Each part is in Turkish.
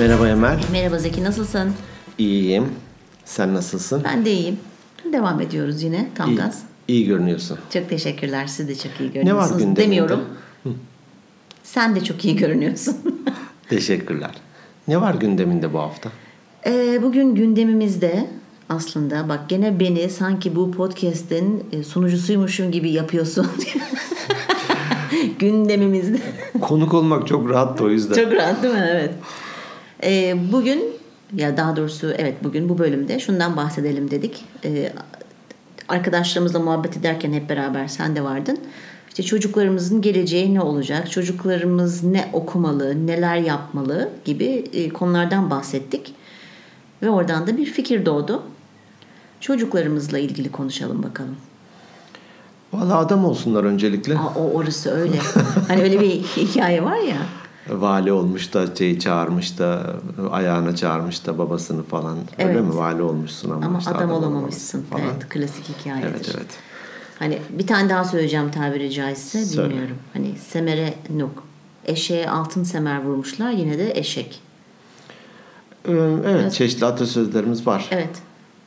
Merhaba Emel. Merhaba Zeki nasılsın? İyiyim. Sen nasılsın? Ben de iyiyim. Devam ediyoruz yine tam İyi, gaz. iyi görünüyorsun. Çok teşekkürler. Siz de çok iyi Ne görünüyorsunuz. var gündeminde? Demiyorum. Sen de çok iyi görünüyorsun. Teşekkürler. Ne var gündeminde bu hafta? Ee, bugün gündemimizde aslında bak gene beni sanki bu podcast'in e, sunucusuymuşum gibi yapıyorsun. Gündemimizde. Konuk olmak çok rahat o yüzden. Çok rahat değil mi? Evet. Ee, bugün ya daha doğrusu evet bugün bu bölümde şundan bahsedelim dedik. Ee, arkadaşlarımızla muhabbet ederken hep beraber sen de vardın. İşte çocuklarımızın geleceği ne olacak? Çocuklarımız ne okumalı, neler yapmalı gibi e, konulardan bahsettik. Ve oradan da bir fikir doğdu. Çocuklarımızla ilgili konuşalım bakalım. Valla adam olsunlar öncelikle. Aa, o orası öyle. hani öyle bir hikaye var ya. Vali olmuş da şeyi çağırmış da ayağına çağırmış da babasını falan. Öyle Evet. mi? Vali olmuşsun ama, Ama işte adam, olamamışsın. olamamışsın falan. Evet, klasik hikayedir. evet evet. Hani bir tane daha söyleyeceğim tabiri caizse Söyle. bilmiyorum. Hani semere nuk. Eşeğe altın semer vurmuşlar yine de eşek. Ee, Evet çeşitli atasözlerimiz var. Evet.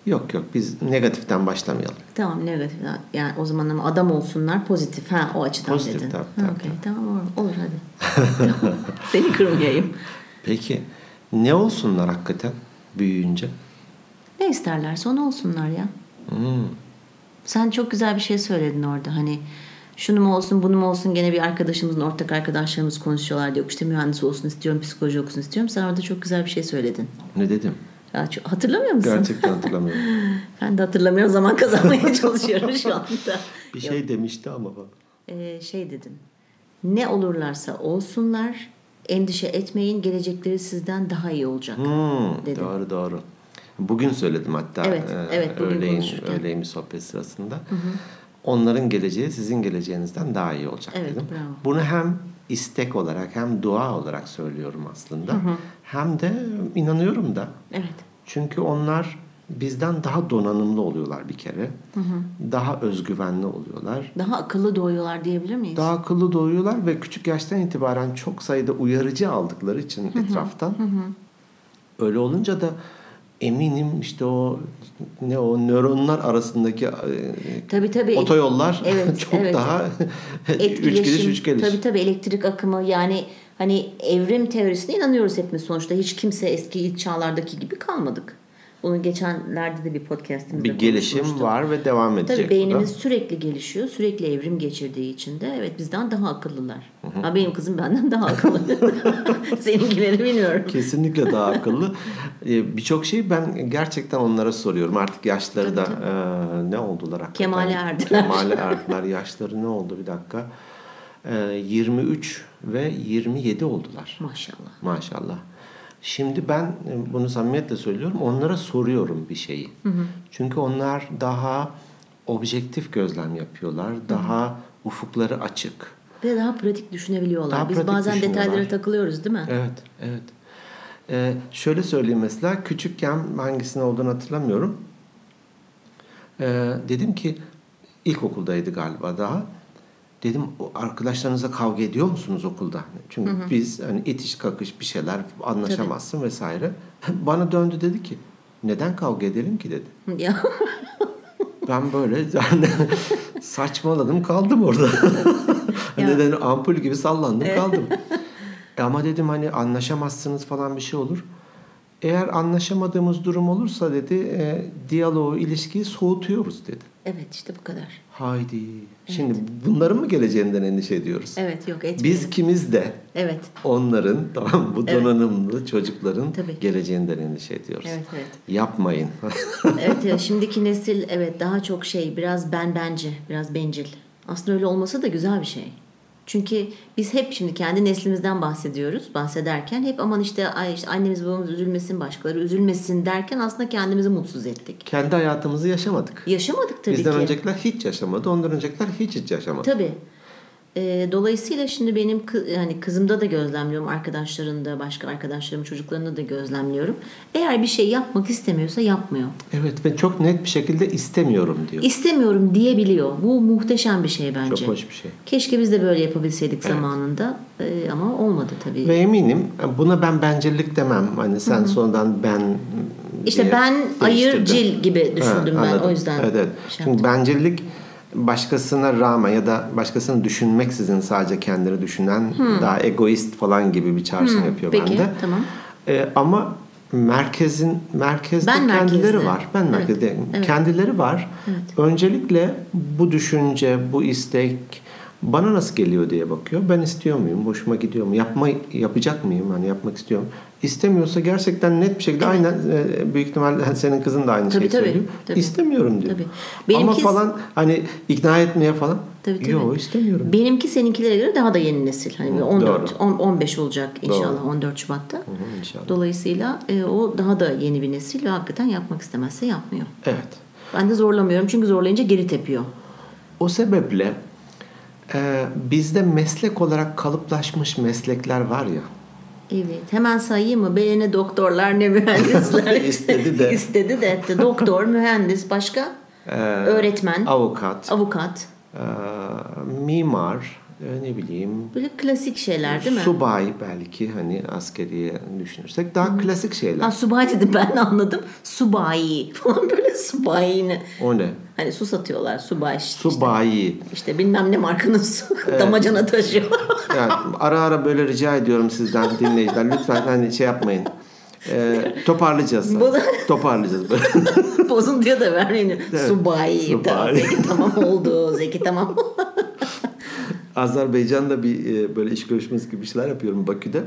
Yok yok biz negatiften başlamayalım. Tamam negatif. Yani o zaman ama adam olsunlar pozitif. Ha o açıdan Pozitif, dedin. tabii, Ha, tabii, okey, Tamam olur, olur hadi. Tamam. Seni kırmayayım. Peki ne olsunlar hakikaten büyüyünce? Ne isterlerse onu olsunlar ya. Hmm. Sen çok güzel bir şey söyledin orada. Hani şunu mu olsun bunu mu olsun gene bir arkadaşımızın ortak arkadaşlarımız konuşuyorlar diyor. İşte mühendis olsun istiyorum, psikoloji okusun istiyorum. Sen orada çok güzel bir şey söyledin. Ne dedim? Ya, çok- hatırlamıyor musun? Gerçekten hatırlamıyorum. Ben de hatırlamıyorum zaman kazanmaya çalışıyorum şu anda. Bir şey demişti ama bak. Ee, şey dedin. Ne olurlarsa olsunlar endişe etmeyin gelecekleri sizden daha iyi olacak. Hmm, Dedim. doğru doğru. Bugün söyledim hatta. Evet, e, evet, bugün öğleyin, konuşurken. öğleyin bir sohbet sırasında. Onların geleceği sizin geleceğinizden daha iyi olacak Evet, dedim. bravo. Bunu hem istek olarak hem dua olarak söylüyorum aslında. Hem de inanıyorum da. Evet. Çünkü onlar bizden daha donanımlı oluyorlar bir kere. Daha özgüvenli oluyorlar. Daha akıllı doğuyorlar diyebilir miyiz? Daha akıllı doğuyorlar ve küçük yaştan itibaren çok sayıda uyarıcı aldıkları için etraftan. Öyle olunca da eminim işte o ne o nöronlar arasındaki e, Tabii tabii. otoyollar Evet, çok evet. daha üç gidiş üç geliş. Tabii tabii elektrik akımı yani hani evrim teorisine inanıyoruz hepimiz sonuçta. Hiç kimse eski ilk çağlardaki gibi kalmadık. Bunu geçenlerde de bir podcastimizde bir gelişim var ve devam edecek. Tabii beynimiz da. sürekli gelişiyor. Sürekli evrim geçirdiği için de evet bizden daha akıllılar. Ha, benim kızım benden daha akıllı. Seninkileri bilmiyorum. Kesinlikle daha akıllı. Ee, Birçok şeyi ben gerçekten onlara soruyorum. Artık yaşları da e, ne oldular hakikaten? Kemale erdiler. Kemale erdiler. Yaşları ne oldu bir dakika? E, 23 ve 27 oldular. Maşallah. Maşallah. Şimdi ben e, bunu samimiyetle söylüyorum. Onlara soruyorum bir şeyi. Çünkü onlar daha objektif gözlem yapıyorlar. Daha ufukları açık. Ve daha pratik düşünebiliyorlar. Daha Biz pratik bazen detaylara takılıyoruz değil mi? Evet, evet. Ee, şöyle söyleyeyim mesela küçükken hangisinin olduğunu hatırlamıyorum. Ee, dedim ki ilkokuldaydı galiba daha. Dedim "O arkadaşlarınızla kavga ediyor musunuz okulda? Çünkü biz hani itiş kakış bir şeyler anlaşamazsın vesaire. Bana döndü dedi ki neden kavga edelim ki dedi. Ya Ben böyle yani saçmaladım kaldım orada. Neden ampul gibi sallandım kaldım. E ama dedim hani anlaşamazsınız falan bir şey olur. Eğer anlaşamadığımız durum olursa dedi e, diyaloğu, ilişkiyi soğutuyoruz dedi. evet işte bu kadar. Haydi. Şimdi bunların mı geleceğinden endişe ediyoruz? Evet yok etmeyelim. Biz kimiz de Evet. onların tamam bu Evet. donanımlı çocukların Tabii. geleceğinden endişe ediyoruz. Evet evet. Yapmayın. evet ya şimdiki nesil evet daha çok şey biraz ben bence biraz bencil. Aslında öyle olması da güzel bir şey. Çünkü biz hep şimdi kendi neslimizden bahsediyoruz. Bahsederken hep aman işte, ay işte annemiz babamız üzülmesin, başkaları üzülmesin derken aslında kendimizi mutsuz ettik. Kendi hayatımızı yaşamadık. Yaşamadık tabii Bizden ki. öncekiler hiç yaşamadı. Ondan öncekiler hiç hiç yaşamadı. Tabii. E, dolayısıyla şimdi benim kı- yani kızımda da gözlemliyorum, arkadaşlarında, başka arkadaşlarımın çocuklarında da gözlemliyorum. Eğer bir şey yapmak istemiyorsa yapmıyor. Evet ve çok net bir şekilde istemiyorum diyor. İstemiyorum diyebiliyor. Bu muhteşem bir şey bence. Çok hoş bir şey. Keşke biz de böyle yapabilseydik zamanında E, ama olmadı tabii. Ve eminim buna ben bencillik demem. Hani sen sonradan ben İşte ben ayırcil gibi düşündüm Ha, ben o yüzden. Evet, evet. şey Çünkü bencillik başkasına rağmen ya da başkasını düşünmeksizin sadece kendini düşünen daha egoist falan gibi bir çağrışım yapıyor Peki, bende. tamam. Ee, ama merkezin merkezde Ben kendileri merkezde. var. Ben Evet, merkezde evet. kendileri var. Öncelikle bu düşünce, bu istek bana nasıl geliyor diye bakıyor. Ben istiyor muyum? Hoşuma gidiyor mu? Yapma yapacak mıyım? Hani yapmak istiyorum. İstemiyorsa gerçekten net bir şekilde aynen e, büyük ihtimal senin kızın da aynı Tabii, şeyi tabii, söylüyor. tabii. İstemiyorum diyor. Tabii. Ama falan hani ikna etmeye falan. Tabii, tabii. Yok istemiyorum. Benimki seninkilere göre daha da yeni nesil. Hani bir 14 doğru. on- 15 olacak inşallah Doğru. 14 Şubat'ta. Hı, inşallah. Dolayısıyla e, o daha da yeni bir nesil ve hakikaten yapmak istemezse yapmıyor. Evet. Ben de zorlamıyorum çünkü zorlayınca geri tepiyor. O sebeple e, bizde meslek olarak kalıplaşmış meslekler var ya. Evet. Hemen sayayım mı? B ne doktorlar ne mühendisler. İstedi de. İstedi de. etti. Doktor, mühendis, başka? e, Öğretmen, Avukat, avukat. e, mimar, e, ne bileyim, Böyle klasik şeyler değil mi? subay belki hani askeriye düşünürsek daha klasik şeyler. Ha subay dedim ben anladım. Subayi falan böyle subayini. O ne? Hani su satıyorlar subay işte. Subayi. İşte bilmem ne markanın su damacana taşıyor. Yani ara ara böyle rica ediyorum sizden dinleyiciler lütfen hani şey yapmayın. E, toparlayacağız. Da- toparlayacağız böyle. Bozun diyor da vermeyin. Subayi. Subayi. Tamam, peki tamam oldu Zeki tamam. Azerbaycan'da bir e, böyle iş görüşmesi gibi bir şeyler yapıyorum Bakü'de.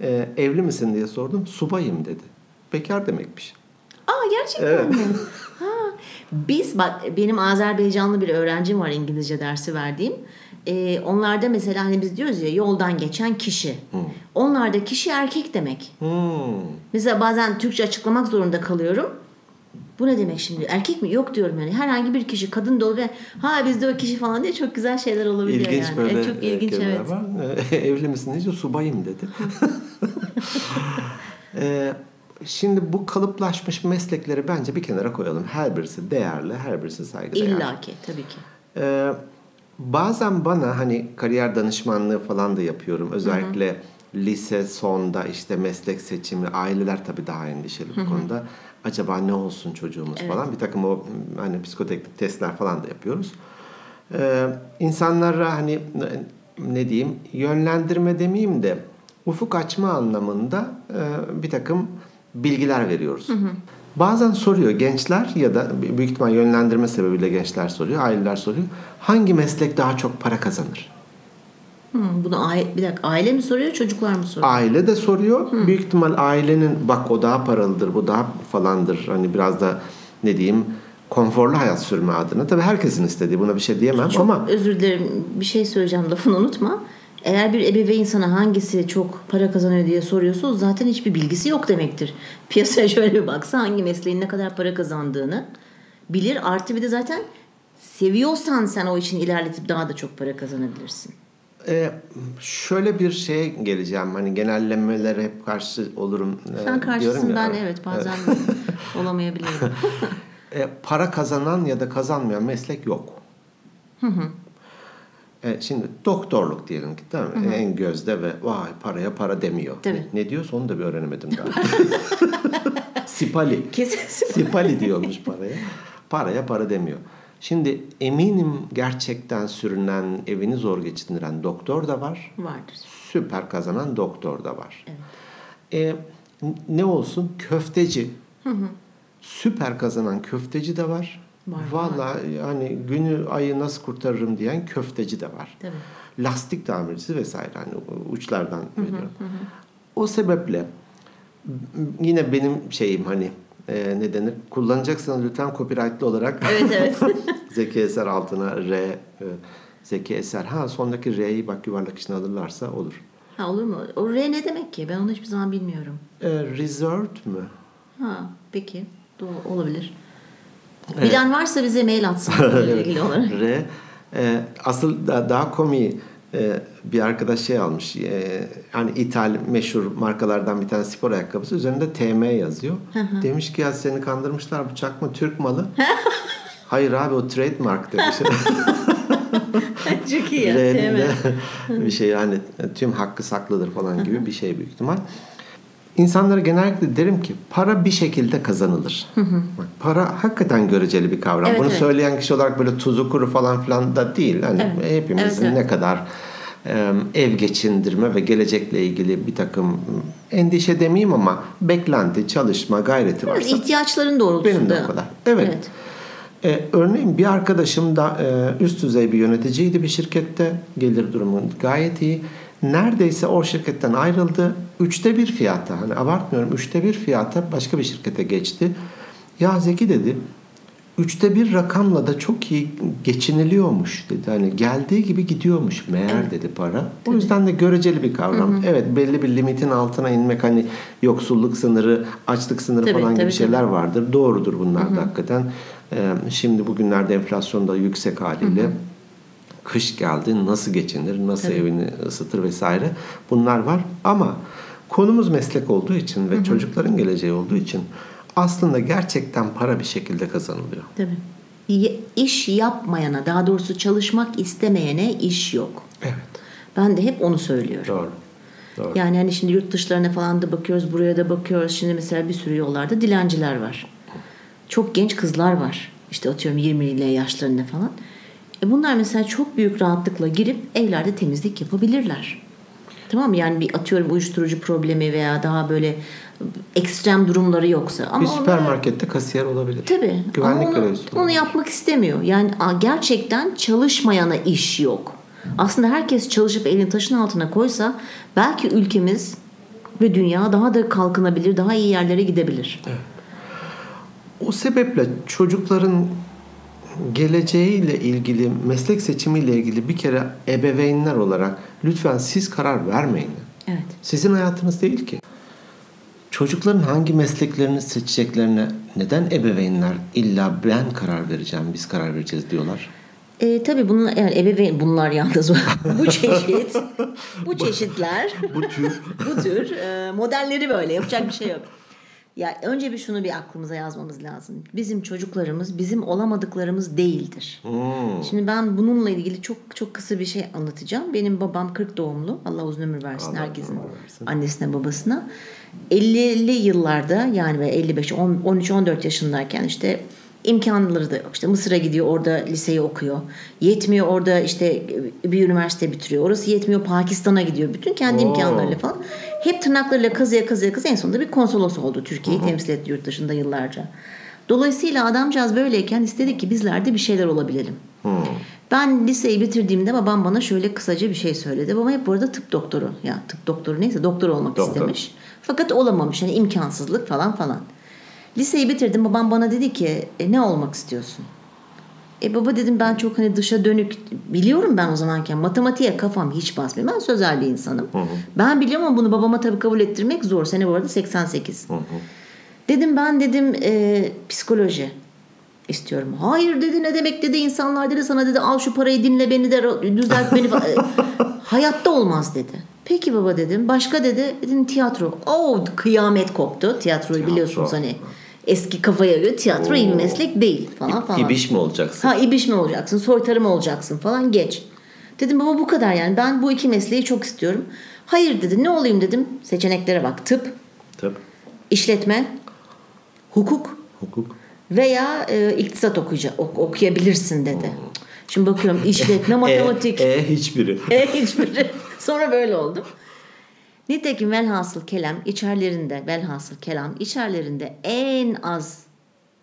E, evli misin diye sordum. Subayım dedi. Bekar demekmiş. Aa gerçekten mi? Ha. Biz bak benim Azerbaycanlı bir öğrencim var İngilizce dersi verdiğim. Ee, onlarda mesela hani biz diyoruz ya yoldan geçen kişi. Onlarda kişi erkek demek. Hmm. Mesela bazen Türkçe açıklamak zorunda kalıyorum. Bu ne demek şimdi? Erkek mi? Yok diyorum yani. Herhangi bir kişi kadın da olur ve ha bizde o kişi falan diye çok güzel şeyler olabiliyor İlginç yani. böyle Evet, çok e, ilginç evet. var. E, evli misin deyince subayım dedi. E, şimdi bu kalıplaşmış meslekleri bence bir kenara koyalım. Her birisi değerli, her birisi saygıdeğer. İlla ki tabii ki. Ee, bazen bana hani kariyer danışmanlığı falan da yapıyorum. Özellikle lise sonda işte meslek seçimi, aileler tabii daha endişeli bu konuda. Acaba ne olsun çocuğumuz falan. Bir takım o hani psikoteknik testler falan da yapıyoruz. Ee, insanlara hani ne- ne diyeyim yönlendirme demeyeyim de ufuk açma anlamında e, bir takım bilgiler veriyoruz. Bazen soruyor gençler ya da büyük ihtimal yönlendirme sebebiyle gençler soruyor, aileler soruyor. Hangi meslek daha çok para kazanır? Hmm, bunu aile, bir dakika aile mi soruyor çocuklar mı soruyor? Aile de soruyor. Büyük ihtimal ailenin bak o daha paralıdır, bu daha falandır. Hani biraz da ne diyeyim konforlu hayat sürme adına. Tabii herkesin istediği buna bir şey diyemem Çok ama özür dilerim bir şey söyleyeceğim lafını unutma. Eğer bir ebeveyn sana hangisi çok para kazanıyor diye soruyorsa zaten hiçbir bilgisi yok demektir. Piyasaya şöyle bir baksa hangi mesleğin ne kadar para kazandığını bilir. Artı bir de zaten seviyorsan sen o için ilerletip daha da çok para kazanabilirsin. e, şöyle bir şeye geleceğim. Hani genellemelere hep karşı olurum. e, Sen diyorum karşısın ya. ben evet bazen olamayabilirim. E, para kazanan ya da kazanmayan meslek yok. E, şimdi doktorluk diyelim ki değil mi? En gözde ve vay paraya para demiyor. Tabii. Ne, ne diyorsa onu da bir öğrenemedim daha. Sipali. Kesin. Sipali diyormuş paraya. Paraya para demiyor. Şimdi eminim gerçekten sürünen, evini zor geçindiren doktor da var. Vardır. Süper kazanan doktor da var. E, ne olsun? Köfteci. Süper kazanan köfteci de var. Var, Vallahi yani günü ayı nasıl kurtarırım diyen köfteci de var. Tabii. Lastik tamircisi vesaire hani uçlardan veriyorum. O sebeple yine benim şeyim hani e, ne denir? Kullanacaksanız lütfen copyrightlı olarak Evet evet. Zeki Eser altına R e, Zeki Eser. Ha sondaki R'yi bak yuvarlak içine alırlarsa olur. ha olur mu? O R ne demek ki? Ben onu hiçbir zaman bilmiyorum. E, reserved mü? Ha peki. Doğru, olabilir. Bilen varsa bize mail atsın ilgili olarak. R. E, asıl da, daha komiği e, bir arkadaş şey almış. E, hani İthal meşhur markalardan bir tane spor ayakkabısı. Üzerinde TM yazıyor. Demiş ki ya seni kandırmışlar bu çakma Türk malı. Hayır abi o trademark demiş. Çok iyi ya. Bir şey yani tüm hakkı saklıdır falan gibi bir şey büyük ihtimal. İnsanlara genellikle derim ki para bir şekilde kazanılır. Bak, para hakikaten göreceli bir kavram. Evet, Bunu evet. söyleyen kişi olarak böyle tuzu kuru falan filan da değil. Hani Evet. hepimizin Evet, evet. ne kadar e, ev geçindirme ve gelecekle ilgili bir takım endişe demeyeyim ama beklenti, çalışma, gayreti Evet, varsa ihtiyaçların doğrultusunda. benim de o kadar. Evet. Evet. Ee, örneğin bir arkadaşım da e, üst düzey bir yöneticiydi bir şirkette. Gelir durumu gayet iyi. Neredeyse o şirketten ayrıldı. Üçte bir fiyata, hani abartmıyorum, üçte bir fiyata başka bir şirkete geçti. Ya Zeki dedi, üçte bir rakamla da çok iyi geçiniliyormuş dedi. Hani geldiği gibi gidiyormuş meğer dedi para. O yüzden de göreceli bir kavram. Evet belli bir limitin altına inmek hani yoksulluk sınırı, açlık sınırı Tabii, falan gibi tabii, şeyler vardır. Doğrudur bunlar da hakikaten. Ee, şimdi bugünlerde enflasyon da yüksek haliyle kış geldi nasıl geçinir, nasıl evini ısıtır vesaire bunlar var. Ama konumuz meslek olduğu için ve çocukların geleceği olduğu için aslında gerçekten para bir şekilde kazanılıyor. Tabii. İş yapmayana, daha doğrusu çalışmak istemeyene iş yok. Evet. Ben de hep onu söylüyorum. Doğru. Doğru. Yani hani şimdi yurt dışlarına falan da bakıyoruz, buraya da bakıyoruz. Şimdi mesela bir sürü yollarda dilenciler var. Çok genç kızlar var. İşte atıyorum 20'li yaşlarında falan. E bunlar mesela çok büyük rahatlıkla girip evlerde temizlik yapabilirler. Tamam mı? Yani bir atıyorum uyuşturucu problemi veya daha böyle ekstrem durumları yoksa. Ama bir süpermarkette kasiyer olabilir. Tabii. Güvenlik Ama onu, onu yapmak istemiyor. Yani gerçekten çalışmayana iş yok. Aslında herkes çalışıp elini taşın altına koysa belki ülkemiz ve dünya daha da kalkınabilir, daha iyi yerlere gidebilir. O sebeple çocukların geleceğiyle ilgili, meslek seçimiyle ilgili bir kere ebeveynler olarak lütfen siz karar vermeyin. Evet. Sizin hayatınız değil ki. Çocukların hangi mesleklerini seçeceklerine neden ebeveynler illa ben karar vereceğim, biz karar vereceğiz diyorlar? E, tabii bunlar yani ebeveyn bunlar yalnız bu çeşit bu çeşitler Bu tür. bu tür e, modelleri böyle yapacak bir şey yok. Ya önce bir şunu bir aklımıza yazmamız lazım. Bizim çocuklarımız bizim olamadıklarımız değildir. Hmm. Şimdi ben bununla ilgili çok çok kısa bir şey anlatacağım. Benim babam 40 doğumlu. Allah uzun ömür versin Allah herkesin versin. annesine babasına. 50'li yıllarda yani ve 55 on- 13 14 yaşındayken işte imkanları da yok. İşte Mısır'a gidiyor orada liseyi okuyor. Yetmiyor orada işte bir üniversite bitiriyor. Orası yetmiyor Pakistan'a gidiyor. Bütün kendi Oo. imkanlarıyla falan. Hep tırnaklarıyla kazıya kazıya kazıya en sonunda bir konsolos oldu. Türkiye'yi temsil etti yurt dışında yıllarca. Dolayısıyla adamcağız böyleyken istedik ki bizler de bir şeyler olabilelim. Hmm. Ben liseyi bitirdiğimde babam bana şöyle kısaca bir şey söyledi. Babam hep bu arada tıp doktoru. Ya tıp doktoru neyse doktor olmak Doktor. istemiş. Fakat olamamış. Yani imkansızlık falan falan. Liseyi bitirdim. Babam bana dedi ki e, ne olmak istiyorsun? E baba dedim ben çok hani dışa dönük biliyorum ben o zamanken matematiğe kafam hiç basmıyor. Ben sözel bir insanım. Ben biliyorum ama bunu babama tabii kabul ettirmek zor. Sene bu arada 88. Dedim ben dedim e, psikoloji istiyorum. Hayır dedi ne demek dedi insanlar dedi sana dedi al şu parayı dinle beni de düzelt beni. Hayatta olmaz dedi. Peki baba dedim. Başka dedi. Dedim tiyatro. Oo kıyamet koptu. Tiyatroyu Tiyatro. biliyorsunuz hani eski kafaya göre tiyatro iyi bir Oo. meslek değil falan falan. İbiş mi olacaksın? Ha ibiş mi olacaksın, soytarı mı olacaksın falan geç. Dedim baba bu kadar yani ben bu iki mesleği çok istiyorum. Hayır dedi ne olayım dedim. Seçeneklere bak tıp, Tıp, işletme, hukuk hukuk. veya e, iktisat okuyacak, ok- okuyabilirsin dedi. Şimdi bakıyorum işletme, matematik. E, e hiçbiri. E, hiçbiri. Sonra böyle oldum. Nitekim velhasıl kelam içerlerinde velhasıl kelam içerlerinde en az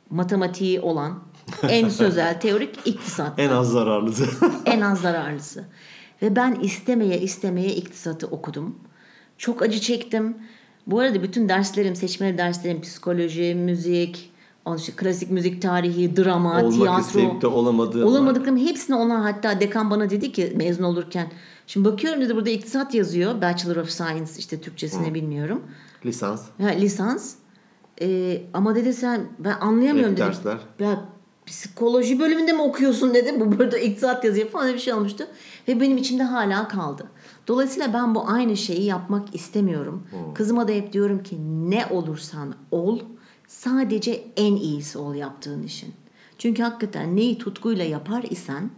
matematiği olan en sözel teorik iktisat. En az zararlısı. en az zararlısı. Ve ben istemeye istemeye iktisatı okudum. Çok acı çektim. Bu arada bütün derslerim, seçmeli derslerim psikoloji, müzik, işte klasik müzik tarihi, drama, Olmak tiyatro. isteyip de olamadığın var. Olamadıklarım hepsini ona hatta dekan bana dedi ki mezun olurken. Şimdi bakıyorum dedi burada iktisat yazıyor. Bachelor of Science işte Türkçesini bilmiyorum. Lisans, Ha, lisans. Ee, ama dedi sen ben anlayamıyorum pratik dedim. dersler. Ya psikoloji bölümünde mi okuyorsun dedi. Bu burada iktisat yazıyor falan bir şey olmuştu. Ve benim içimde hala kaldı. Dolayısıyla ben bu aynı şeyi yapmak istemiyorum. Kızıma da hep diyorum ki ne olursan ol sadece en iyisi ol yaptığın işin. Çünkü hakikaten neyi tutkuyla yapar isen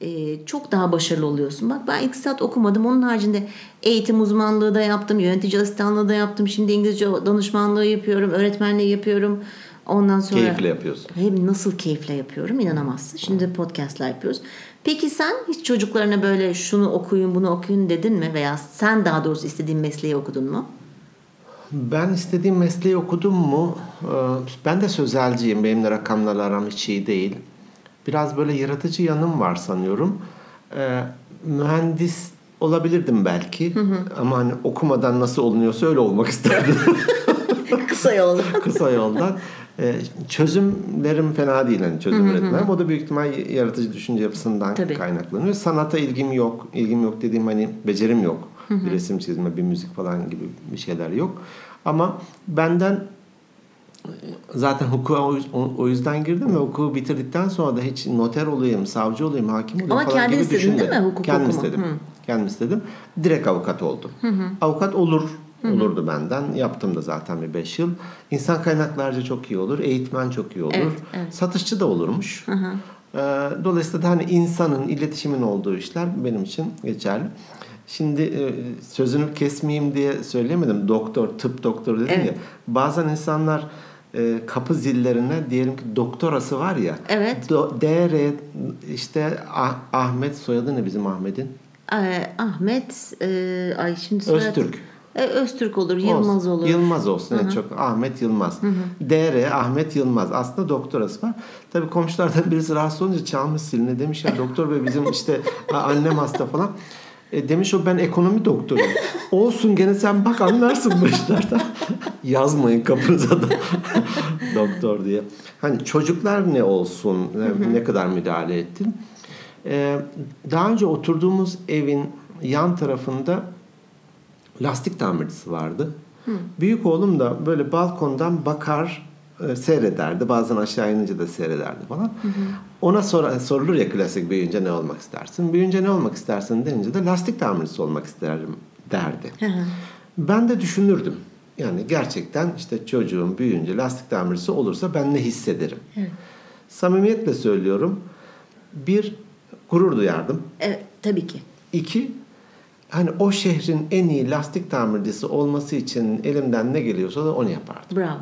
e, çok daha başarılı oluyorsun. Bak ben iktisat okumadım. Onun haricinde eğitim uzmanlığı da yaptım. Yönetici asistanlığı da yaptım. Şimdi İngilizce danışmanlığı yapıyorum. Öğretmenliği yapıyorum. Ondan sonra... Keyifle yapıyorsun. Hem nasıl keyifle yapıyorum inanamazsın. Şimdi podcastlar yapıyoruz. Peki sen hiç çocuklarına böyle şunu okuyun bunu okuyun dedin mi? Veya sen daha doğrusu istediğin mesleği okudun mu? Ben istediğim mesleği okudum mu? Ee, Ben de sözelciyim. Benim de rakamlarla aram hiç iyi değil. Biraz böyle yaratıcı yanım var sanıyorum. Ee, Mühendis olabilirdim belki. Ama hani okumadan nasıl olunuyorsa öyle olmak isterdim. Kısa yol. Kısa yoldan. Ee, Çözümlerim fena değil. Hani çözüm üretmem. O da büyük ihtimal yaratıcı düşünce yapısından Tabii. kaynaklanıyor. Sanata ilgim yok. İlgim yok dediğim hani becerim yok. Bir resim çizme, bir müzik falan gibi bir şeyler yok. Ama benden zaten hukuka o- yüzden girdim ve hukuku bitirdikten sonra da hiç noter olayım, savcı olayım, hakim olayım Ama falan kendin gibi istedin değil mi düşünmedim. hukuk Kendim okumak? istedim. Hı. Kendim istedim. Direkt avukat oldum. Avukat olur. Olurdu benden. Yaptım da zaten bir 5 yıl. İnsan kaynaklarca çok iyi olur. Eğitmen çok iyi olur. Evet, evet. Satışçı da olurmuş. Ee, Dolayısıyla da hani insanın, iletişimin olduğu işler benim için geçerli. Şimdi e, sözünü kesmeyeyim diye söyleyemedim. Doktor, tıp doktoru dedim Evet. ya. Bazen insanlar e, kapı zillerine diyelim ki doktorası var ya. Evet. Do, DR işte Ah- Ahmet soyadı ne bizim Ahmet'in? Ee, Ahmet e, ay şimdi soyad- Öztürk. E, Öztürk olur, Yılmaz Olsun. olur. Yılmaz olsun. Evet, çok Ahmet Yılmaz. DR Ahmet Yılmaz. Aslında doktorası var. Tabii komşulardan birisi rahatsız olunca çalmış silini. Demiş ya doktor bey bizim işte annem hasta falan. E, demiş o ben ekonomi doktoruyum. Olsun gene sen bak anlarsın bu işlerden. Yazmayın kapınıza da doktor diye. Hani çocuklar ne olsun, ne, ne kadar müdahale ettin. E, daha önce oturduğumuz evin yan tarafında lastik tamircisi vardı. Büyük oğlum da böyle balkondan bakar e, seyrederdi. Bazen aşağı inince de seyrederdi falan. Ona sor, sorulur ya klasik büyüyünce ne olmak istersin? Büyüyünce ne olmak istersin denince de lastik tamircisi olmak isterim derdi. Hı hı. Ben de düşünürdüm. Yani gerçekten işte çocuğum büyüyünce lastik tamircisi olursa ben ne hissederim? Evet. Samimiyetle söylüyorum. Bir, gurur duyardım. Evet, tabii ki. İki, hani o şehrin en iyi lastik tamircisi olması için elimden ne geliyorsa da onu yapardım. Bravo.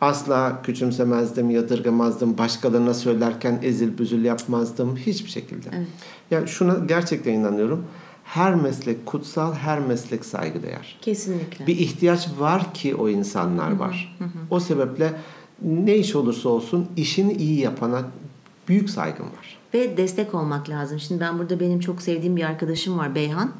Asla küçümsemezdim, yadırgamazdım, başkalarına söylerken ezil büzül yapmazdım hiçbir şekilde. Evet. Yani şuna gerçekten inanıyorum. Her meslek kutsal, her meslek saygıdeğer. Kesinlikle. Bir ihtiyaç var ki o insanlar var. O sebeple ne iş olursa olsun işini iyi yapana büyük saygım var. Ve destek olmak lazım. Şimdi ben burada benim çok sevdiğim bir arkadaşım var Beyhan.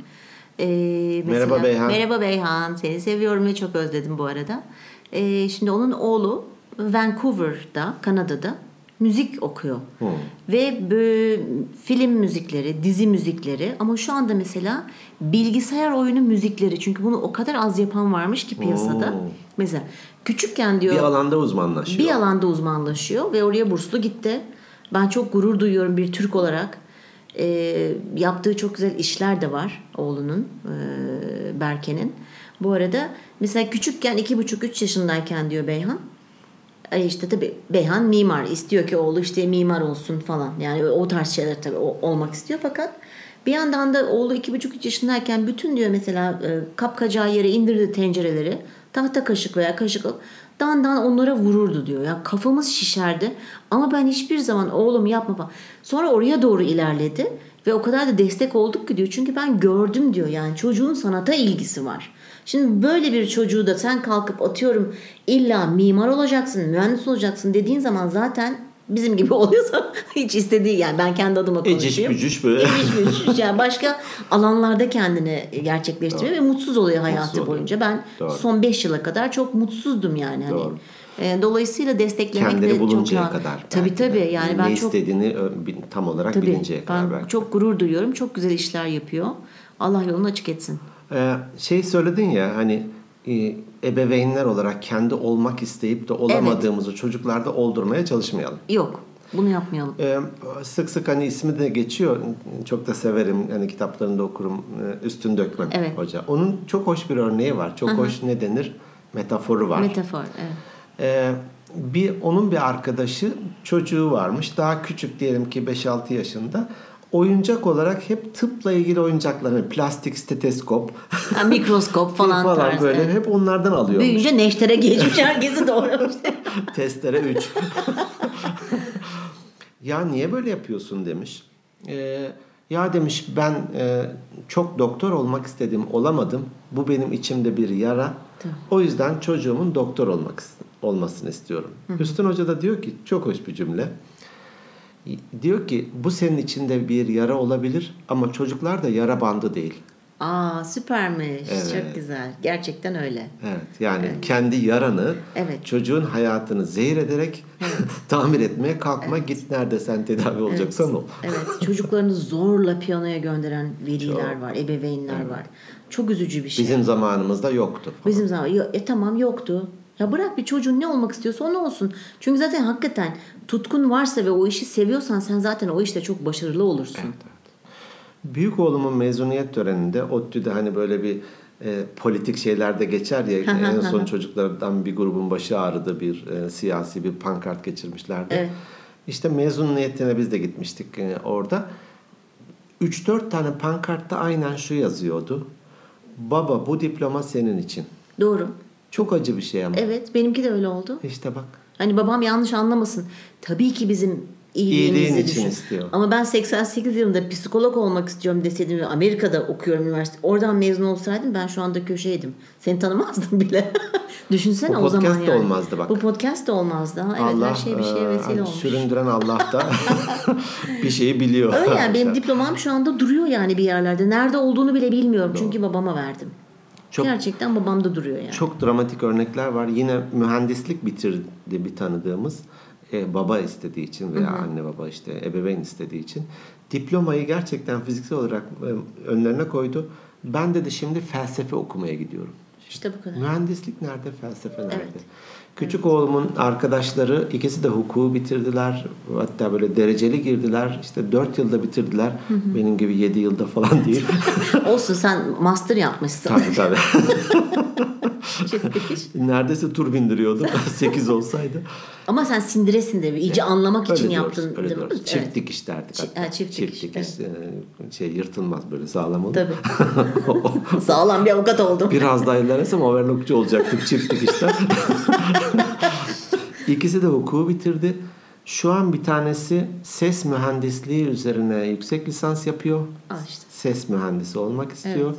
Ee, Merhaba Beyhan. Merhaba Beyhan. Seni seviyorum ve çok özledim bu arada. Ee, şimdi onun oğlu Vancouver'da, Kanada'da müzik okuyor. Hmm. Ve bö- film müzikleri, dizi müzikleri ama şu anda mesela bilgisayar oyunu müzikleri. Çünkü bunu o kadar az yapan varmış ki piyasada. Oo. Mesela küçükken diyor Bir alanda uzmanlaşıyor. bir alanda uzmanlaşıyor ve oraya burslu gitti. Ben çok gurur duyuyorum bir Türk olarak. Ee, yaptığı çok güzel işler de var oğlunun, e, Berke'nin. Bu arada mesela küçükken iki buçuk üç yaşındayken diyor Beyhan. Ay işte tabii Beyhan mimar istiyor ki oğlu işte mimar olsun falan. Yani o tarz şeyler tabii olmak istiyor fakat bir yandan da oğlu iki buçuk üç yaşındayken bütün diyor mesela e, kapkacağı yere indirdi tencereleri. Tahta kaşık veya kaşık dan dan onlara vururdu diyor. Ya kafamız şişerdi ama ben hiçbir zaman oğlum yapma falan. Sonra oraya doğru ilerledi ve o kadar da destek olduk ki diyor. Çünkü ben gördüm diyor yani çocuğun sanata ilgisi var. Şimdi böyle bir çocuğu da sen kalkıp atıyorum illa mimar olacaksın, mühendis olacaksın dediğin zaman zaten bizim gibi oluyorsa hiç istediği yani ben kendi adıma Eciş konuşayım. bücüş böyle. Eciş bücüş yani başka alanlarda kendini gerçekleştiriyor ve mutsuz oluyor hayatı oluyor. boyunca. Ben Doğru. son 5 yıla kadar çok mutsuzdum yani. Hani. Doğru. E, Dolayısıyla desteklemek Kendini de çok buluncaya la- kadar. Tabii belki de. tabii yani ben ne çok istediğini tam olarak tabii bilinceye kadar ben belki. çok gurur duyuyorum. Çok güzel işler yapıyor. Allah yolunu açık etsin. Ee, şey söyledin ya hani e, ebeveynler olarak kendi olmak isteyip de olamadığımızı çocuklarda oldurmaya çalışmayalım. Yok. Bunu yapmayalım. Ee, sık sık hani ismi de geçiyor. Çok da severim. Hani kitaplarında okurum. Ee, Üstün Dökmem Evet. Hoca. Onun çok hoş bir örneği var. Çok hoş ne denir? Metaforu var. Metafor. Evet. Ee, bir onun bir arkadaşı çocuğu varmış. Daha küçük diyelim ki 5-6 yaşında. Oyuncak olarak hep tıpla ilgili oyuncaklar, plastik steteskop Ha, mikroskop falan, falan tarzı. böyle hep onlardan alıyormuş. Büyüyünce neştere geçmiş herkesi doğramış. Testere 3. ya niye böyle yapıyorsun demiş. Ee, ya demiş ben e, çok doktor olmak istedim olamadım. Bu benim içimde bir yara. O yüzden çocuğumun doktor olmak olmasını istiyorum. Üstün Hoca da diyor ki çok hoş bir cümle. Diyor ki bu senin içinde bir yara olabilir ama çocuklar da yara bandı değil. Aa süpermiş. Evet. Çok güzel. Gerçekten öyle. Evet yani kendi yaranı Evet. çocuğun hayatını zehir ederek tamir etmeye kalkma git nerede sen tedavi olacaksan ol. Evet. Çocuklarını zorla piyanoya gönderen veliler var, ebeveynler var. Çok üzücü bir şey. Bizim zamanımızda yoktu. Bizim zaman e tamam yoktu. Ya bırak bir çocuğun ne olmak istiyorsa o ne olsun. Çünkü zaten hakikaten tutkun varsa ve o işi seviyorsan sen zaten o işte çok başarılı olursun. Büyük oğlumun mezuniyet töreninde ODTÜ'de hani böyle bir e, politik şeyler de geçer ya en son çocuklardan bir grubun başı ağrıdı bir e, siyasi bir pankart geçirmişlerdi. Evet. İşte mezuniyetine biz de gitmiştik e, orada. 3-4 tane pankartta aynen şu yazıyordu. Baba bu diploma senin için. Doğru. Çok acı bir şey ama. Evet benimki de öyle oldu. İşte bak. Hani babam yanlış anlamasın. Tabii ki bizim iyiliğimizi İyiliğin için istiyor. Ama ben 88 yılında psikolog olmak istiyorum deseydim ve Amerika'da okuyorum üniversite. Oradan mezun olsaydım ben şu anda köşeydim. Seni tanımazdım bile. Düşünsene Bu o zaman podcast da yani. olmazdı bak. Bu podcast da olmazdı. Ha, Evet Allah her şey bir şeye e, vesile hani olmuş. süründüren Allah da bir şeyi biliyor. Öyle yani benim diplomam şu anda duruyor yani bir yerlerde. Nerede olduğunu bile bilmiyorum. Çünkü babama verdim. Çok- Gerçekten babamda duruyor yani. Çok dramatik örnekler var. Yine mühendislik bitirdi bir tanıdığımız e, baba istediği için veya anne baba işte ebeveyn istediği için diplomayı gerçekten fiziksel olarak e, önlerine koydu. Ben dedi şimdi felsefe okumaya gidiyorum. İşte bu kadar. Mühendislik nerede, felsefe nerede? Evet. Küçük oğlumun arkadaşları ikisi de hukuku bitirdiler. Hatta böyle dereceli girdiler. İşte 4 yılda bitirdiler. Benim gibi 7 yılda falan değil. Olsun sen master yapmışsın. tabii tabii. Çift dikiş. Neredeyse tur bindiriyordum. 8 olsaydı. Ama sen sindire sindire iyice anlamak için Öyle yaptın. diyoruz, öyle değil mi? diyoruz. Çift Evet. dikiş derdik Çi- hatta. ha, çift dikiş, e, şey yırtılmaz böyle sağlam olur. Tabii. Sağlam bir avukat oldum. Biraz daha ilerlesem overlockçu olacaktık çift dikişten. İkisi de hukuku bitirdi. Şu an bir tanesi ses mühendisliği üzerine yüksek lisans yapıyor. Al işte. Ses mühendisi olmak istiyor.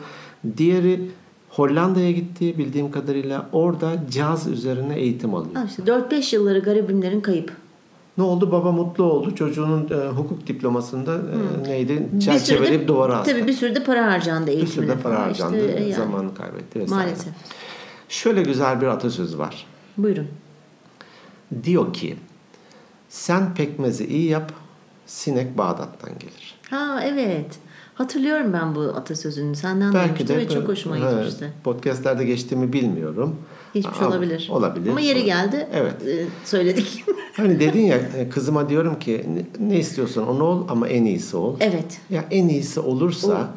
Diğeri Hollanda'ya gitti bildiğim kadarıyla. Orada caz üzerine eğitim alıyor. Ha işte 4-5 yılları garibimlerin kayıp. Ne oldu? Baba mutlu oldu. Çocuğunun e, hukuk diplomasında e, neydi? Bir Çerçeveleyip duvara astı. Tabii bir sürü de para harcandı bir eğitimine. sürü de para harcandı. İşte yani. Zamanı kaybetti vesaire. Maalesef. Şöyle güzel bir atasöz var. Buyurun. Diyor ki sen pekmezi iyi yap sinek Bağdat'tan gelir. Ha evet. Hatırlıyorum ben bu atasözünü. Senden Belki de ve çok hoşuma evet, gitmişti. podcastlerde geçtiğimi bilmiyorum. Geçmiş Ama- olabilir. Olabilir. Ama yeri geldi. Evet. e, söyledik. Hani dedin ya e, kızıma diyorum ki ne, istiyorsan onu ol ama en iyisi ol. evet. Ya en iyisi olursa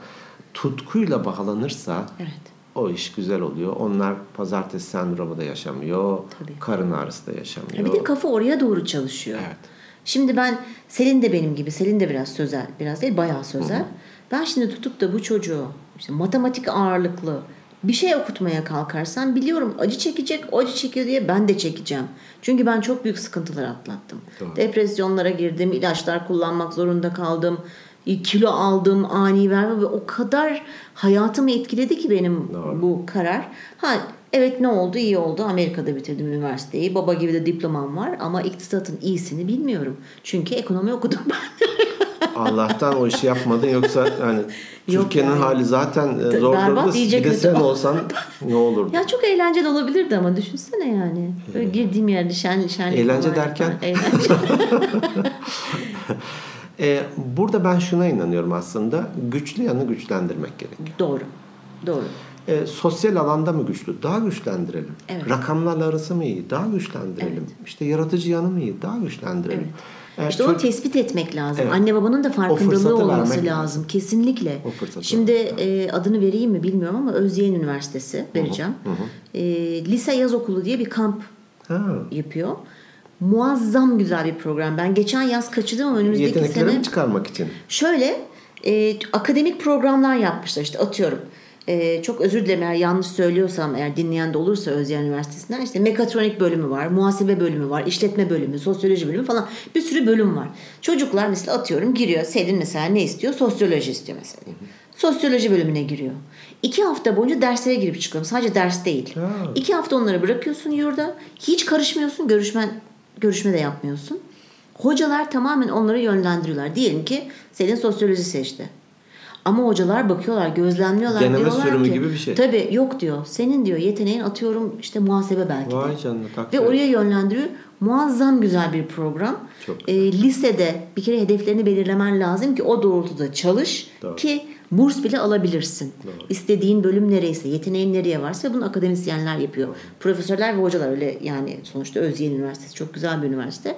tutkuyla bağlanırsa Evet. o iş güzel oluyor. Onlar pazartesi sendromu da yaşamıyor. Tabii. Karın ağrısı da yaşamıyor. Ya bir de kafa oraya doğru çalışıyor. Evet. Şimdi ben Selin de benim gibi. Selin de biraz sözel. Biraz değil bayağı sözel. Ben şimdi tutup da bu çocuğu işte matematik ağırlıklı bir şey okutmaya kalkarsam biliyorum acı çekecek. O acı çekiyor diye ben de çekeceğim. Çünkü ben çok büyük sıkıntılar atlattım. Doğru. Depresyonlara girdim. ilaçlar kullanmak zorunda kaldım. Kilo aldım ani verme ve o kadar hayatımı etkiledi ki benim Doğru. bu karar. Ha evet ne oldu? İyi oldu. Amerika'da bitirdim üniversiteyi. Baba gibi de diplomam var ama iktisatın iyisini bilmiyorum. Çünkü ekonomi okudum ben. Allah'tan o işi yapmadın yoksa yani Yok Türkiye'nin yani. hali zaten e, zor durumda. Bir de sen olsan ne olurdu? ya çok eğlenceli olabilirdi ama düşünsene yani. Böyle girdiğim yerde şen, şenlik Eğlence derken? Eğlence. E, burada ben şuna inanıyorum aslında. Güçlü yanı güçlendirmek gerekiyor. Doğru. Doğru. E, sosyal alanda mı güçlü? Daha güçlendirelim. Evet. Rakamlarla arası mı iyi? Daha güçlendirelim. İşte yaratıcı yanı mı iyi? Daha güçlendirelim. Evet, işte onu tespit etmek lazım. Evet. Anne babanın da farkındalığı olması vermek lazım. Kesinlikle. Şimdi e, adını vereyim mi bilmiyorum ama Özyeğin Üniversitesi vereceğim. E, lise yaz okulu diye bir kamp Ha. yapıyor. Muazzam güzel bir program. Ben geçen yaz kaçırdım ama önümüzdeki Yetenekleri sene mi çıkarmak için? Şöyle e, akademik programlar yapmışlar işte atıyorum. E, çok özür dilerim eğer yanlış söylüyorsam eğer dinleyen de olursa Özyeğin Üniversitesi'nden işte mekatronik bölümü var, muhasebe bölümü var, işletme bölümü, sosyoloji bölümü falan bir sürü bölüm var. Çocuklar mesela atıyorum giriyor. Selin mesela ne istiyor? Sosyoloji istiyor mesela. Sosyoloji bölümüne giriyor. İki hafta boyunca derslere girip çıkıyorum. Sadece ders değil. Ha. İki hafta onları bırakıyorsun yurda. Hiç karışmıyorsun. Görüşmen, görüşme de yapmıyorsun. Hocalar tamamen onları yönlendiriyorlar. Diyelim ki Selin sosyoloji seçti. Ama hocalar bakıyorlar, gözlemliyorlar. Deneme diyorlar sürümü ki, gibi bir şey. Tabii yok diyor. Senin diyor yeteneğin atıyorum işte muhasebe belki de. Vay canına takdir Ve oraya yönlendiriyor. Muazzam güzel bir program. Çok Ee, lisede bir kere hedeflerini belirlemen lazım ki o doğrultuda çalış Doğru. ki burs bile alabilirsin. Doğru. İstediğin bölüm nereyse, yeteneğin nereye varsa bunu akademisyenler yapıyor. Profesörler ve hocalar öyle yani sonuçta Özyeğin Üniversitesi çok güzel bir üniversite.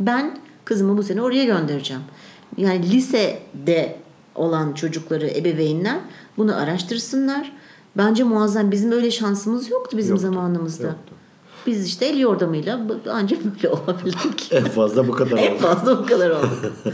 Ben kızımı bu sene oraya göndereceğim. Yani lisede olan çocukları ebeveynler bunu araştırsınlar. Bence muazzam. Bizim öyle şansımız yoktu bizim Yoktu, zamanımızda. yoktu. Biz işte el yordamıyla ancak böyle olabildik. En fazla bu kadar en oldu. fazla bu kadar oldu.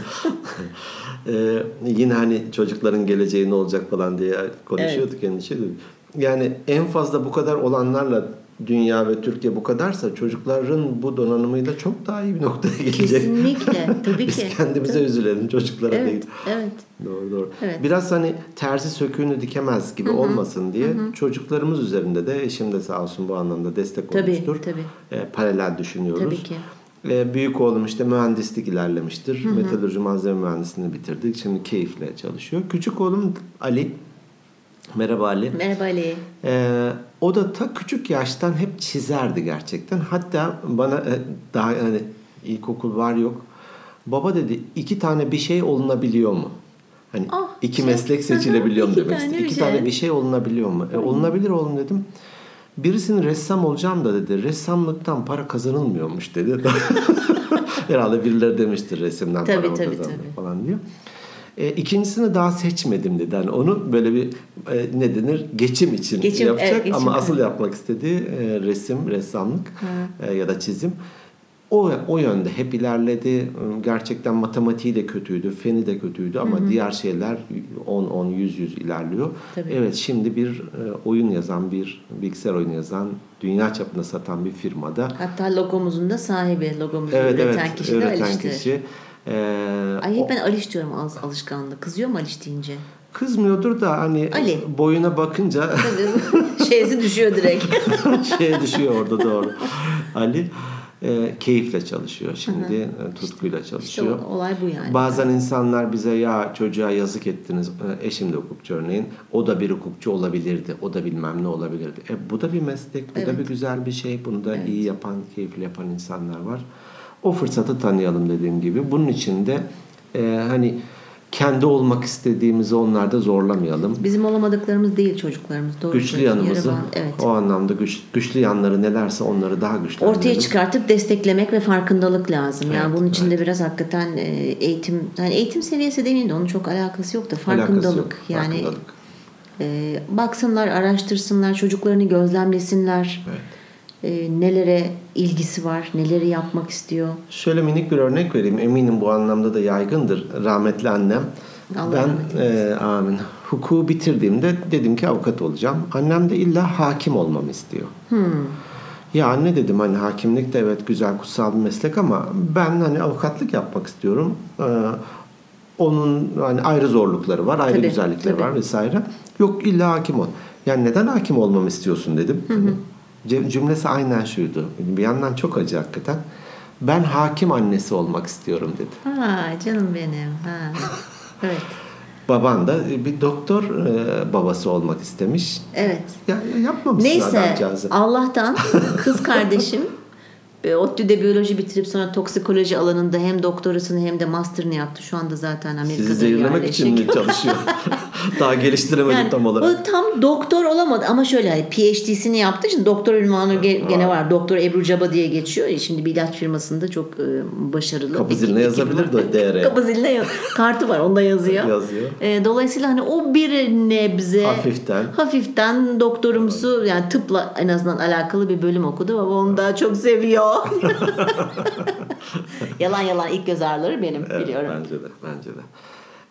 Ee, yine hani çocukların geleceği ne olacak falan diye konuşuyorduk endişe ediyorduk. Yani en fazla bu kadar olanlarla dünya ve Türkiye bu kadarsa çocukların bu donanımıyla çok daha iyi bir noktaya gelecek. Kesinlikle. Tabii Biz ki. kendimize Tabii. üzülelim çocuklara değil. Evet. Evet. Doğru doğru. Evet. Biraz hani terzi söküğünü dikemez gibi olmasın diye çocuklarımız üzerinde de eşim de sağ olsun bu anlamda destek Tabii, olmuştur. tabii. E, paralel düşünüyoruz. Tabii ki. E, büyük oğlum işte mühendislik ilerlemiştir. Metalurji malzeme mühendisliğini bitirdik. Şimdi keyifle çalışıyor. Küçük oğlum Ali. Merhaba Ali. Merhaba Ali. Ee, o da ta küçük yaştan hep çizerdi gerçekten. Hatta bana e, daha hani ilkokul var yok. Baba dedi iki tane bir şey olunabiliyor mu? Hani Ah, iki şey. meslek seçilebiliyor mu demek istedi. İki şey. tane bir şey olunabiliyor mu? E, olunabilir oğlum dedim. Birisinin ressam olacağım da dedi. Ressamlıktan para kazanılmıyormuş dedi. Herhalde birileri demiştir resimden Tabii, para tabii, kazanılır tabii. falan diyor. E, ikincisini daha seçmedim dedi. Yani onu böyle bir e, ne denir geçim için Geçim, yapacak evet, geçim, ama evet. asıl yapmak istediği e, resim, ressamlık e, ya da çizim. O, o yönde hep ilerledi. Gerçekten matematiği de kötüydü, feni de kötüydü ama diğer şeyler 10 10 100 100 ilerliyor. Tabii. Evet şimdi bir e, oyun yazan, bir bilgisayar oyunu yazan, dünya çapında satan bir firmada. Hatta logomuzun da sahibi, logomuzu Evet üreten evet, kişi de üreten Aliş'tir. kişi. E, Ay hep ben Aliş diyorum al- alışkanlık. Kızıyor mu Aliş deyince? kızmıyordur da hani Ali. boyuna bakınca şeysi düşüyor direkt. şey düşüyor orada doğru. Ali e, keyifle çalışıyor şimdi, e, tutkuyla işte çalışıyor. o- olay bu yani. Bazen insanlar bize ya çocuğa yazık ettiniz. E, Eşim de hukukçu örneğin. O da bir hukukçu olabilirdi. O da bilmem ne olabilirdi. E, bu da bir meslek. Bu da Evet. bir güzel bir şey. Bunu da iyi yapan, keyifli yapan insanlar var. O fırsatı tanıyalım dediğim gibi. Bunun için de e, hani kendi olmak istediğimizi onlarda zorlamayalım. Bizim olamadıklarımız değil çocuklarımız. Doğru Güçlü yanımızı, Evet. o anlamda güç, güçlü yanları nelerse onları daha güçlü Ortaya çıkartıp desteklemek ve farkındalık lazım. Yani Evet, bunun için de biraz hakikaten e, eğitim, yani eğitim seviyesi demeyeyim de onun çok alakası yok da farkındalık. Yani Farkındalık. e, baksınlar, araştırsınlar, çocuklarını gözlemlesinler. Evet. E, nelere ilgisi var, neleri yapmak istiyor. Şöyle minik bir örnek vereyim. Eminim bu anlamda da yaygındır. Rahmetli annem. Allah ben e, amin. Hukuku bitirdiğimde dedim ki avukat olacağım. Annem de illa hakim olmamı istiyor. Ya anne dedim hani hakimlik de evet güzel kutsal bir meslek ama ben hani avukatlık yapmak istiyorum. Ee, onun hani ayrı zorlukları var, ayrı Tabii, güzellikleri tabii. var vesaire. Yok illa hakim ol. Yani neden hakim olmamı istiyorsun dedim. Cüm- Cümlesi aynen şuydu. Bir yandan çok acı hakikaten. Ben hakim annesi olmak istiyorum dedi. Ha canım benim. Ha. Evet. Baban da bir doktor e, babası olmak istemiş. Evet. Ya yapmamışsın Neyse adamcağızı. Allah'tan kız kardeşim E, ODTÜ'de biyoloji bitirip sonra toksikoloji alanında hem doktorasını hem de master'ını yaptı. Şu anda zaten Amerika'da Sizi zehirlemek için mi çalışıyor? Daha geliştiremedim Yani tam olarak. o tam doktor olamadı ama şöyle hani PhD'sini yaptığı için doktor ünvanı ge- gene var. Doktor Ebru Caba diye geçiyor. E, Şimdi bir ilaç firmasında çok e, başarılı. Kapı ziline yazabilir de değere. Kapı ziline yaz- kartı var onda yazıyor. Yazıyor. E, dolayısıyla hani o bir nebze Hafiften. hafiften doktorumsu yani tıpla en azından alakalı bir bölüm okudu ama onu daha çok seviyor. yalan yalan ilk göz ağrıları benim Evet, biliyorum. Bence de, bence de.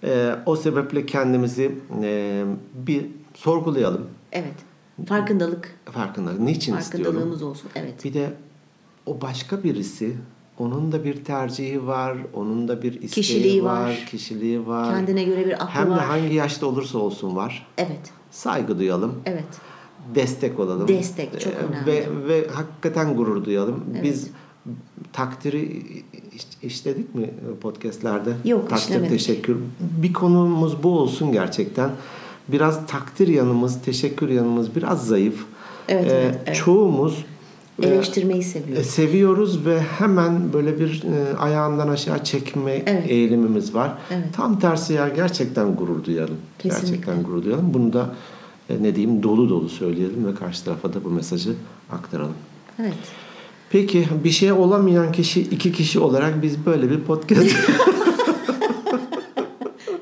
Ee, o sebeple kendimizi e, bir sorgulayalım. Evet. Farkındalık. Farkında. Niçin istiyorum? Farkındalığımız olsun. Evet. Bir de o başka birisi, onun da bir tercihi var, onun da bir isteği Kişiliği var, var. kişiliği var. Kendine göre bir aklı Hem de var. hangi yaşta olursa olsun var. Evet. Saygı duyalım, Evet. Destek olalım. Destek çok Ee, önemli. Ve, ve hakikaten gurur duyalım. Biz takdiri iş- işledik mi podcastlerde? Yok, Takdir, işlemedik. teşekkür. Bir konumuz bu olsun gerçekten. Biraz takdir yanımız, teşekkür yanımız biraz zayıf. Evet, Ee, evet, evet. Çoğumuz e, Eleştirmeyi e, seviyoruz. seviyoruz ve hemen böyle bir e, ayağından aşağı çekme Evet. eğilimimiz var. Evet. Tam tersi ya gerçekten gurur duyalım. Kesinlikle. Gerçekten gurur duyalım. Bunu da ne diyeyim dolu dolu söyleyelim ve karşı tarafa da bu mesajı aktaralım. Evet. Peki bir şey olamayan kişi iki kişi olarak biz böyle bir podcast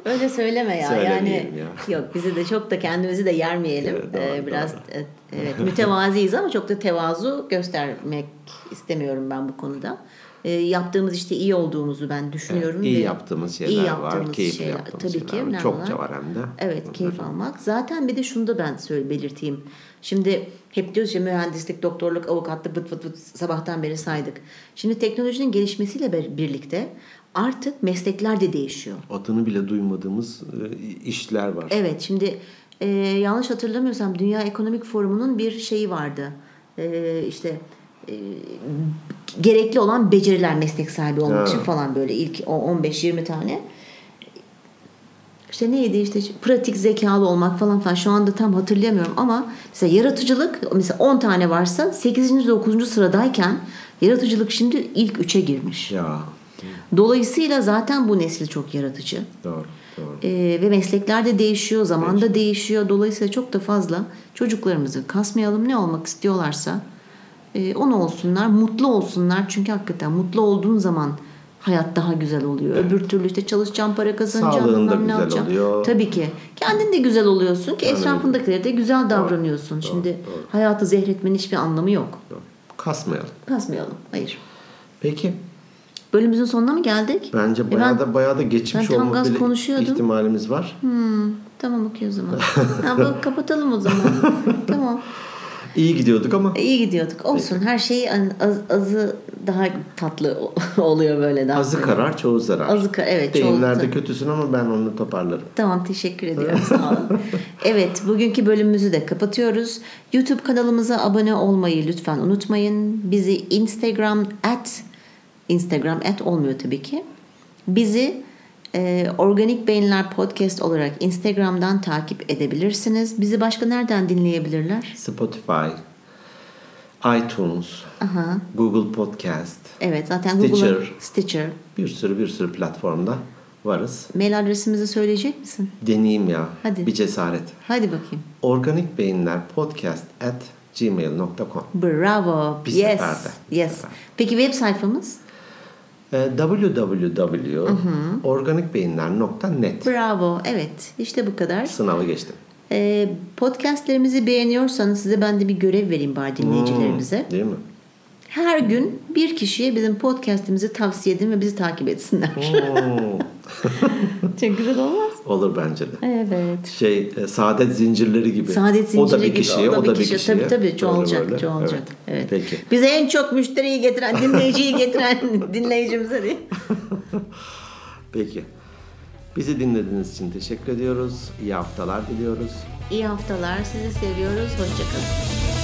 Öyle söyleme ya. Yani ya. yok bizi de çok da kendimizi de yermeyelim. Evet, doğru, Ee, biraz doğru. e, evet mütevaziyiz ama çok da tevazu göstermek istemiyorum ben bu konuda. Ee, yaptığımız işte iyi olduğumuzu ben düşünüyorum. iyi ve yaptığımız şeyler iyi var, yaptığımız keyifli şeyler. yaptığımız Tabii şeyler ki var. Çokça var hem de. Evet keyif almak. Zaten bir de şunu da ben söyle belirteyim. Şimdi hep diyoruz ya mühendislik, doktorluk, avukatlık vıt vıt vıt sabahtan beri saydık. Şimdi teknolojinin gelişmesiyle bir- birlikte artık meslekler de değişiyor. Adını bile duymadığımız e, işler var. Evet şimdi e, yanlış hatırlamıyorsam Dünya Ekonomik Forumu'nun bir şeyi vardı. E, işte e, gerekli olan beceriler meslek sahibi olmak Ha. için falan böyle ilk o 15-20 tane. İşte neydi işte pratik zekalı olmak falan falan şu anda tam hatırlayamıyorum ama mesela yaratıcılık mesela 10 tane varsa 8. 9. sıradayken yaratıcılık şimdi ilk 3'e girmiş. Ya Dolayısıyla zaten bu nesil çok yaratıcı. doğru doğru. Ee, ve meslekler de değişiyor, zaman da değişiyor. Dolayısıyla çok da fazla çocuklarımızı kasmayalım. Ne olmak istiyorlarsa e, onu olsunlar, mutlu olsunlar. Çünkü hakikaten mutlu olduğun zaman hayat daha güzel oluyor. Öbür türlü işte çalışacağım, para kazanacağım, Sağlığın da güzel yapacağım. oluyor. Tabii ki. Kendin de güzel oluyorsun ki etrafındakilere de güzel davranıyorsun. Şimdi hayatı zehretmenin hiçbir anlamı yok. doğru. Kasmayalım. Kasmayalım. Hayır. Peki Bölümümüzün sonuna mı geldik? bence E bayağı ben- da bayağı da geçmiş olma gaz bile konuşuyordum. ihtimalimiz var. Hmm, tamam okey o zaman. bak, kapatalım o zaman. tamam. İyi gidiyorduk ama iyi gidiyorduk. Olsun her şey an- az, azı daha tatlı oluyor böyle daha. azı karar çoğu zarar. Azı ka- evet. çoğu- Deyimlerde kötüsün ama ben onu toparlarım. Tamam teşekkür ediyorum sağ olun. evet bugünkü bölümümüzü de kapatıyoruz. YouTube kanalımıza abone olmayı lütfen unutmayın. Bizi Instagram at Instagram at olmuyor tabii ki. Bizi e, Organik Beyinler Podcast olarak Instagram'dan takip edebilirsiniz. Bizi başka nereden dinleyebilirler? Spotify, iTunes, Aha. Google Podcast, Evet zaten Stitcher. Google'ın Stitcher. bir sürü bir sürü platformda varız. Mail adresimizi söyleyecek misin? Deneyeyim ya. Hadi. Bir cesaret. Hadi bakayım. Organik Beyinler Podcast at gmail.com Bravo. Bir yes. seferde, bir Yes. seferde. Peki web sayfamız? Ee, www.organikbeyinler.net Bravo. Evet. İşte bu kadar. Sınavı geçtim. Ee, podcastlerimizi beğeniyorsanız size ben de bir görev vereyim bari dinleyicilerimize. Değil mi? Her gün bir kişiye bizim podcastimizi tavsiye edin ve bizi takip etsinler. Çok güzel olmaz. Olur bence de. Evet. Şey e, saadet zincirleri gibi. Saadet zinciri o da bir gibi, kişiye, o da bir kişiye. Tabii tabii Böyle çoğalacak, böyle. çoğalacak. Evet. Peki. Bize en çok müşteriyi getiren, dinleyiciyi getiren dinleyicimize değil. Peki. Bizi dinlediğiniz için teşekkür ediyoruz. İyi haftalar diliyoruz. İyi haftalar. Sizi seviyoruz. Hoşçakalın.